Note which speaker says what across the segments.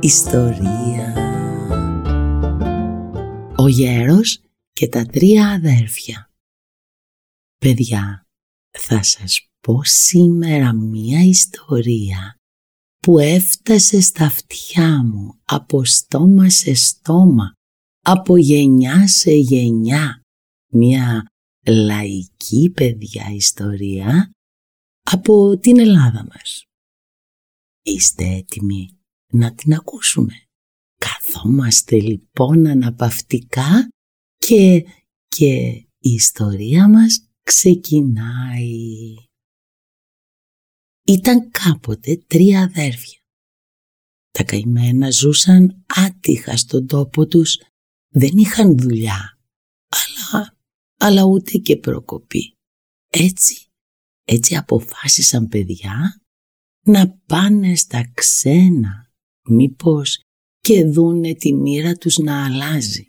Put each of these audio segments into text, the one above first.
Speaker 1: ιστορία». Ο γέρος και τα τρία αδέρφια. Παιδιά, θα σας πω σήμερα μία ιστορία που έφτασε στα αυτιά μου από στόμα σε στόμα, από γενιά σε γενιά. Μια λαϊκή παιδιά ιστορία από την Ελλάδα μας. Είστε έτοιμοι; Να την ακούσουμε. Καθόμαστε λοιπόν αναπαυτικά και, και η ιστορία μας ξεκινάει. Ήταν κάποτε τρία αδέρφια. Τα καημένα ζούσαν άτυχα στον τόπο τους, δεν είχαν δουλειά, αλλά, αλλά ούτε και προκοπή. Έτσι, έτσι αποφάσισαν παιδιά να πάνε στα ξένα, μήπως και δούνε τη μοίρα τους να αλλάζει.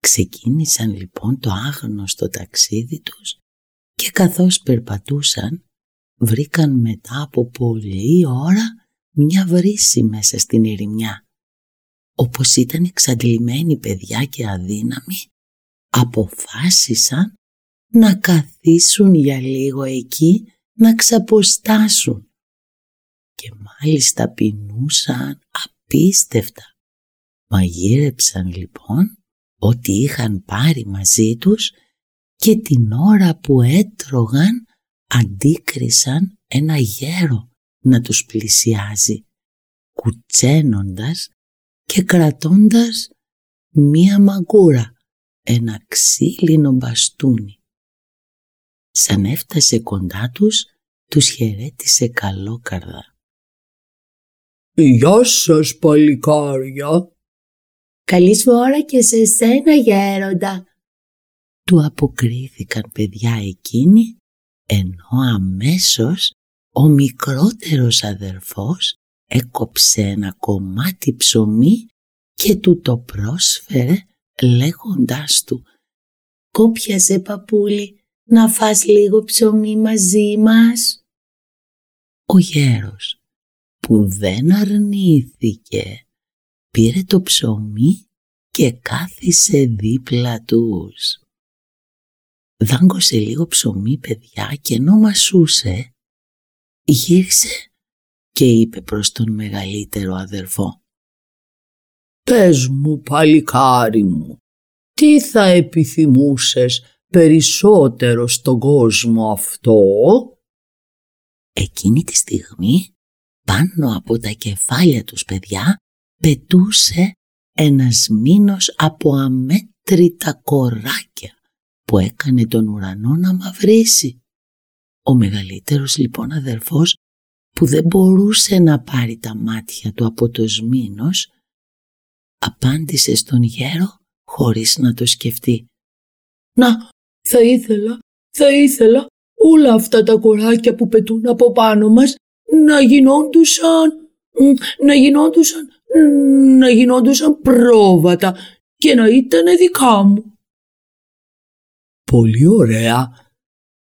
Speaker 1: Ξεκίνησαν λοιπόν το άγνωστο ταξίδι τους και καθώς περπατούσαν βρήκαν μετά από πολλή ώρα μια βρύση μέσα στην ερημιά. Όπως ήταν εξαντλημένοι παιδιά και αδύναμοι, αποφάσισαν να καθίσουν για λίγο εκεί να ξαποστάσουν. Και μάλιστα πεινούσαν απίστευτα. Μαγείρεψαν λοιπόν ό,τι είχαν πάρει μαζί τους και την ώρα που έτρωγαν αντίκρισαν ένα γέρο να τους πλησιάζει, κουτσένοντας και κρατώντας μία μαγκούρα, ένα ξύλινο μπαστούνι. Σαν έφτασε κοντά τους, τους χαιρέτησε καλόκαρδα.
Speaker 2: «Γεια σας παλικάρια»,
Speaker 3: «Καλή σου ώρα και σε σένα γέροντα»,
Speaker 1: του αποκρίθηκαν παιδιά εκείνοι, ενώ αμέσως ο μικρότερος αδερφός έκοψε ένα κομμάτι ψωμί και του το πρόσφερε λέγοντάς του
Speaker 3: «Κόπιασε παππούλη να φας λίγο ψωμί μαζί μας».
Speaker 1: Ο γέρος που δεν αρνήθηκε πήρε το ψωμί και κάθισε δίπλα τους. Δάγκωσε λίγο ψωμί παιδιά και ενώ μασούσε, γύρισε και είπε προς τον μεγαλύτερο αδερφό
Speaker 2: «Πες μου παλικάρι μου, τι θα επιθυμούσες περισσότερο στον κόσμο αυτό»
Speaker 1: Εκείνη τη στιγμή πάνω από τα κεφάλια τους παιδιά πετούσε ένας μήνος από αμέτρητα κοράκια που έκανε τον ουρανό να μαυρίσει. Ο μεγαλύτερος λοιπόν αδερφός που δεν μπορούσε να πάρει τα μάτια του από το σμήνος απάντησε στον γέρο χωρίς να το σκεφτεί.
Speaker 2: «Να, θα ήθελα, θα ήθελα όλα αυτά τα κοράκια που πετούν από πάνω μας να γινόντουσαν, να γινόντουσαν να γινόντουσαν πρόβατα και να ήταν δικά μου. Πολύ ωραία.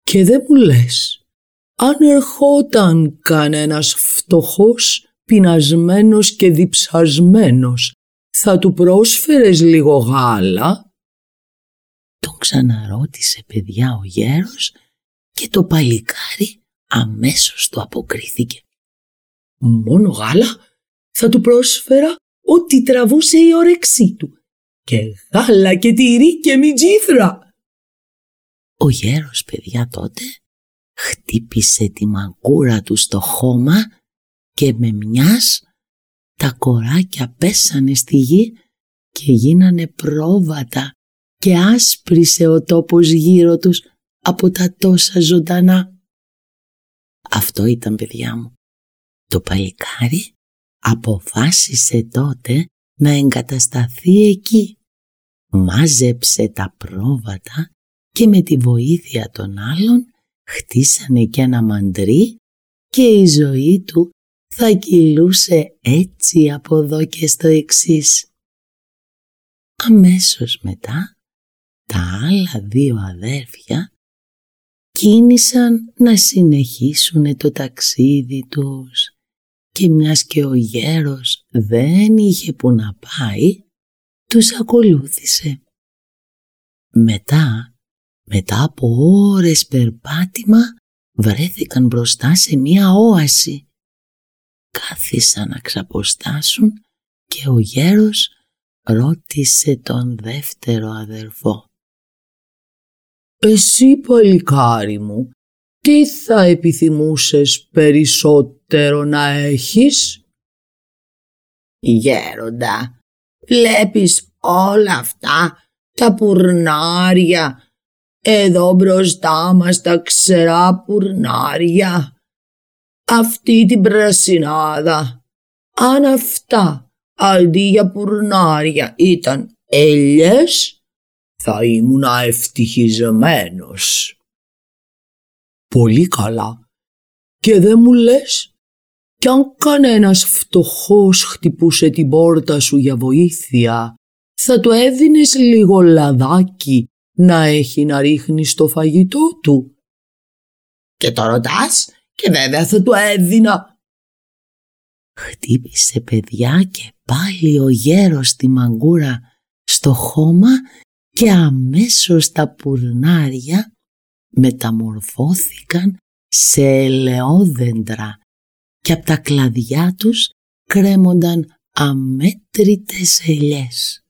Speaker 2: Και δεν μου λες, αν ερχόταν κανένας φτωχός, πεινασμένος και διψασμένος, θα του πρόσφερες λίγο γάλα;
Speaker 1: Τον ξαναρώτησε παιδιά ο γέρος και το παλικάρι αμέσως του αποκρίθηκε.
Speaker 2: Μόνο γάλα; Θα του πρόσφερα ό,τι τραβούσε η όρεξή του και γάλα και τυρί και μιτζήθρα.
Speaker 1: Ο γέρος παιδιά τότε χτύπησε τη μαγκούρα του στο χώμα και με μιας τα κοράκια πέσανε στη γη και γίνανε πρόβατα και άσπρισε ο τόπος γύρω τους από τα τόσα ζωντανά. Αυτό ήταν παιδιά μου. Το παλικάρι αποφάσισε τότε να εγκατασταθεί εκεί. Μάζεψε τα πρόβατα και με τη βοήθεια των άλλων χτίσανε και ένα μαντρί και η ζωή του θα κυλούσε έτσι από εδώ και στο εξής. Αμέσως μετά τα άλλα δύο αδέρφια κίνησαν να συνεχίσουν το ταξίδι τους και μιας και ο γέρος δεν είχε που να πάει, τους ακολούθησε. Μετά, μετά από ώρες περπάτημα, βρέθηκαν μπροστά σε μία όαση. Κάθισαν να ξαποστάσουν και ο γέρος ρώτησε τον δεύτερο αδερφό.
Speaker 2: «Εσύ παλικάρι μου, τι θα επιθυμούσες περισσότερο να έχεις»
Speaker 4: «Γέροντα, βλέπεις όλα αυτά τα πουρνάρια. Εδώ μπροστά μας τα ξερά πουρνάρια. Αυτή την πρασινάδα αν αυτά αντί για πουρνάρια ήταν έλιες θα ήμουν ευτυχισμένος.
Speaker 2: Πολύ καλά. Και δεν μου λες κι αν κανένας φτωχός χτυπούσε την πόρτα σου για βοήθεια θα του έδινες λίγο λαδάκι να έχει να ρίχνει στο φαγητό του.
Speaker 4: Και το ρωτάς και βέβαια θα του έδινα.
Speaker 1: Χτύπησε παιδιά και πάλι ο γέρος τη μαγκούρα στο χώμα και αμέσως τα πουρνάρια μεταμορφώθηκαν σε ελαιόδεντρα και από τα κλαδιά τους κρέμονταν αμέτρητες ελιές.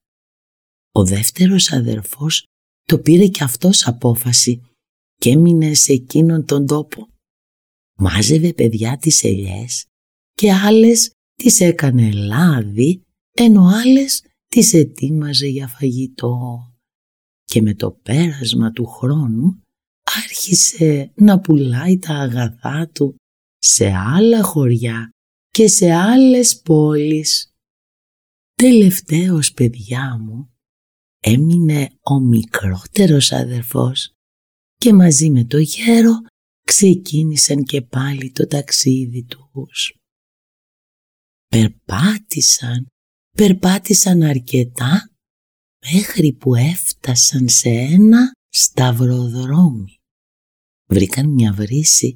Speaker 1: Ο δεύτερος αδερφός το πήρε και αυτός απόφαση και έμεινε σε εκείνον τον τόπο. Μάζευε παιδιά τις ελιές και άλλες τις έκανε λάδι ενώ άλλες τις ετοίμαζε για φαγητό. Και με το πέρασμα του χρόνου άρχισε να πουλάει τα αγαθά του σε άλλα χωριά και σε άλλες πόλεις. Τελευταίος παιδιά μου έμεινε ο μικρότερος αδερφός και μαζί με το γέρο ξεκίνησαν και πάλι το ταξίδι τους. Περπάτησαν, περπάτησαν αρκετά μέχρι που έφτασαν σε ένα σταυροδρόμι. Βρήκαν μια βρύση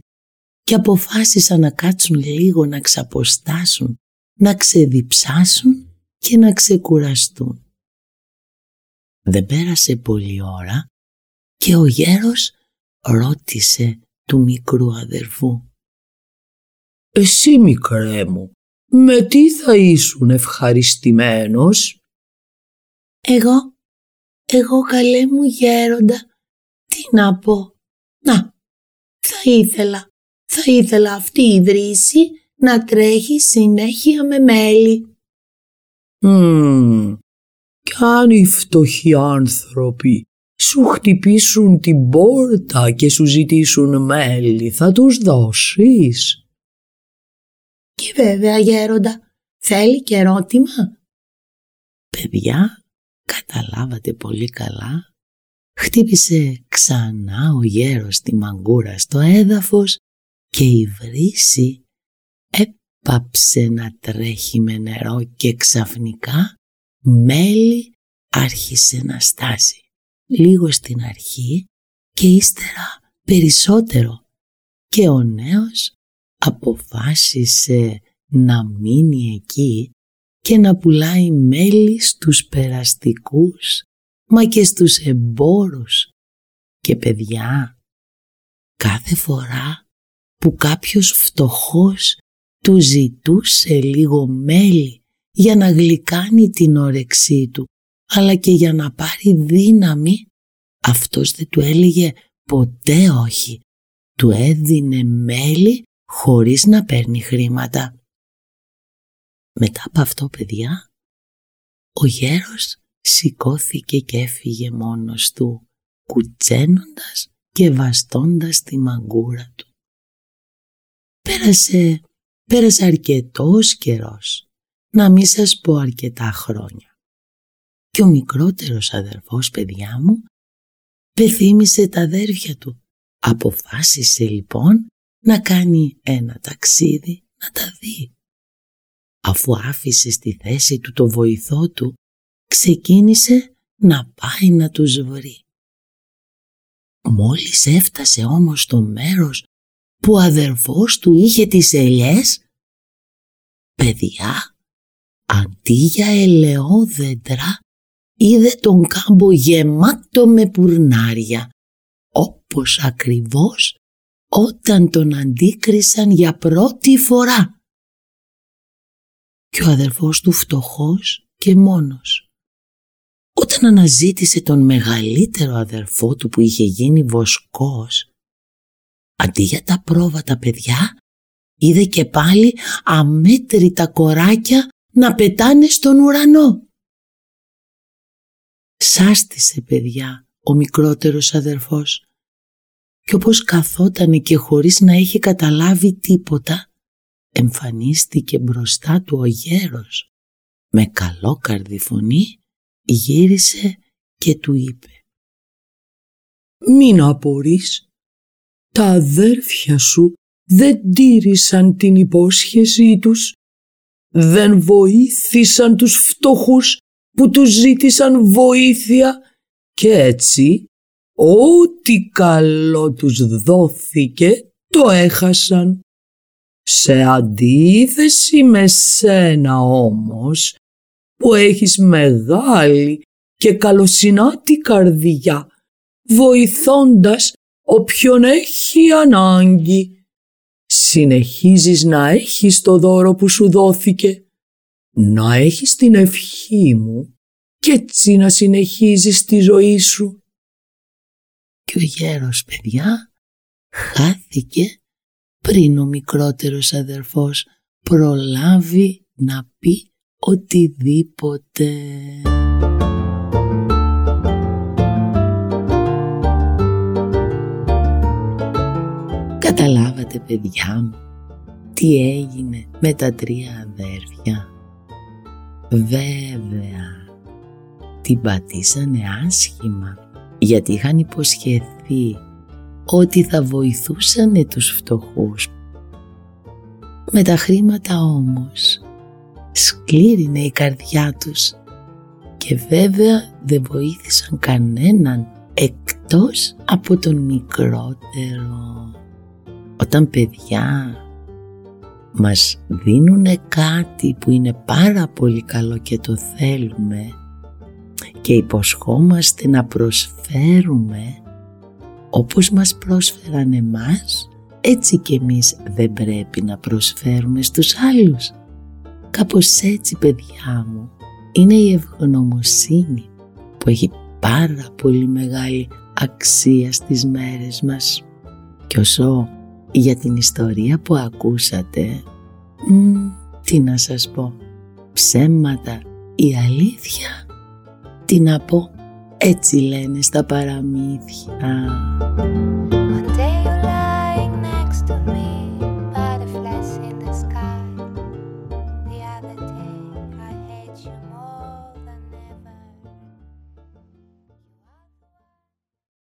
Speaker 1: και αποφάσισαν να κάτσουν λίγο να ξαποστάσουν, να ξεδιψάσουν και να ξεκουραστούν. Δεν πέρασε πολλή ώρα και ο γέρος ρώτησε του μικρού αδερφού.
Speaker 2: «Εσύ μικρέ μου, με τι θα ήσουν ευχαριστημένος»
Speaker 3: «Εγώ, εγώ καλέ μου γέροντα, τι να πω, να, θα ήθελα, θα ήθελα αυτή η βρύση να τρέχει συνέχεια με μέλι».
Speaker 2: «Μμμ, κι αν οι φτωχοί άνθρωποι σου χτυπήσουν την πόρτα και σου ζητήσουν μέλι, θα τους δώσεις.
Speaker 3: Και βέβαια γέροντα, θέλει και ερώτημα.
Speaker 1: Παιδιά, καταλάβατε πολύ καλά. Χτύπησε ξανά ο γέρος τη μαγκούρα στο έδαφος και η βρύση έπαψε να τρέχει με νερό και ξαφνικά μέλι άρχισε να στάζει. Λίγο στην αρχή και ύστερα περισσότερο. Και ο νέος αποφάσισε να μείνει εκεί και να πουλάει μέλι στους περαστικούς μα και στους εμπόρους. Και παιδιά, κάθε φορά που κάποιος φτωχός του ζητούσε λίγο μέλι για να γλυκάνει την όρεξή του, αλλά και για να πάρει δύναμη, αυτός δεν του έλεγε ποτέ όχι. Του έδινε μέλι χωρίς να παίρνει χρήματα. Μετά από αυτό, παιδιά, ο γέρος σηκώθηκε και έφυγε μόνος του, κουτσένοντας και βαστώντας τη μαγκούρα του. Πέρασε, πέρασε αρκετός καιρός να μην σας πω αρκετά χρόνια. Και ο μικρότερος αδερφός παιδιά μου πεθύμησε τα αδέρφια του. Αποφάσισε λοιπόν να κάνει ένα ταξίδι να τα δει. Αφού άφησε στη θέση του το βοηθό του, ξεκίνησε να πάει να τους βρει. Μόλις έφτασε όμως στο μέρος που ο αδερφός του είχε τις ελιές, παιδιά, αντί για ελαιόδεντρα, είδε τον κάμπο γεμάτο με πουρνάρια, όπως ακριβώς όταν τον αντίκρισαν για πρώτη φορά. Και ο αδερφός του φτωχός και μόνος. Όταν αναζήτησε τον μεγαλύτερο αδερφό του που είχε γίνει βοσκός, αντί για τα πρόβατα παιδιά, είδε και πάλι αμέτρητα κοράκια να πετάνε στον ουρανό. Σάστησε παιδιά ο μικρότερος αδερφός και όπως καθότανε και χωρίς να έχει καταλάβει τίποτα, εμφανίστηκε μπροστά του ο γέρος. Με καλό φωνή γύρισε και του είπε
Speaker 2: «Μην απορείς, τα αδέρφια σου δεν τήρησαν την υπόσχεσή τους, δεν βοήθησαν τους φτωχούς που τους ζήτησαν βοήθεια. Και έτσι ό,τι καλό τους δόθηκε το έχασαν. Σε αντίθεση με σένα όμως που έχεις μεγάλη και καλοσυνάτη καρδιά βοηθώντας όποιον έχει ανάγκη. Συνεχίζεις να έχεις το δώρο που σου δόθηκε, να έχεις την ευχή μου και έτσι να συνεχίζεις τη ζωή σου.
Speaker 1: Και ο γέρος παιδιά χάθηκε πριν ο μικρότερος αδερφός προλάβει να πει οτιδήποτε. Καταλάβατε παιδιά μου τι έγινε με τα τρία αδέρφια; Βέβαια, την πατήσανε άσχημα γιατί είχαν υποσχεθεί ότι θα βοηθούσανε τους φτωχούς. Με τα χρήματα όμως σκλήρινε η καρδιά τους και βέβαια δεν βοήθησαν κανέναν εκτός από τον μικρότερο. Όταν παιδιά μας δίνουν κάτι που είναι πάρα πολύ καλό και το θέλουμε και υποσχόμαστε να προσφέρουμε όπως μας πρόσφεραν εμάς, έτσι και εμείς δεν πρέπει να προσφέρουμε στους άλλους. Κάπως έτσι παιδιά μου είναι η ευγνωμοσύνη που έχει πάρα πολύ μεγάλη αξία στις μέρες μας. Και όσο για την ιστορία που ακούσατε, μ, τι να σας πω, ψέματα ή αλήθεια, τι να πω, έτσι λένε στα παραμύθια.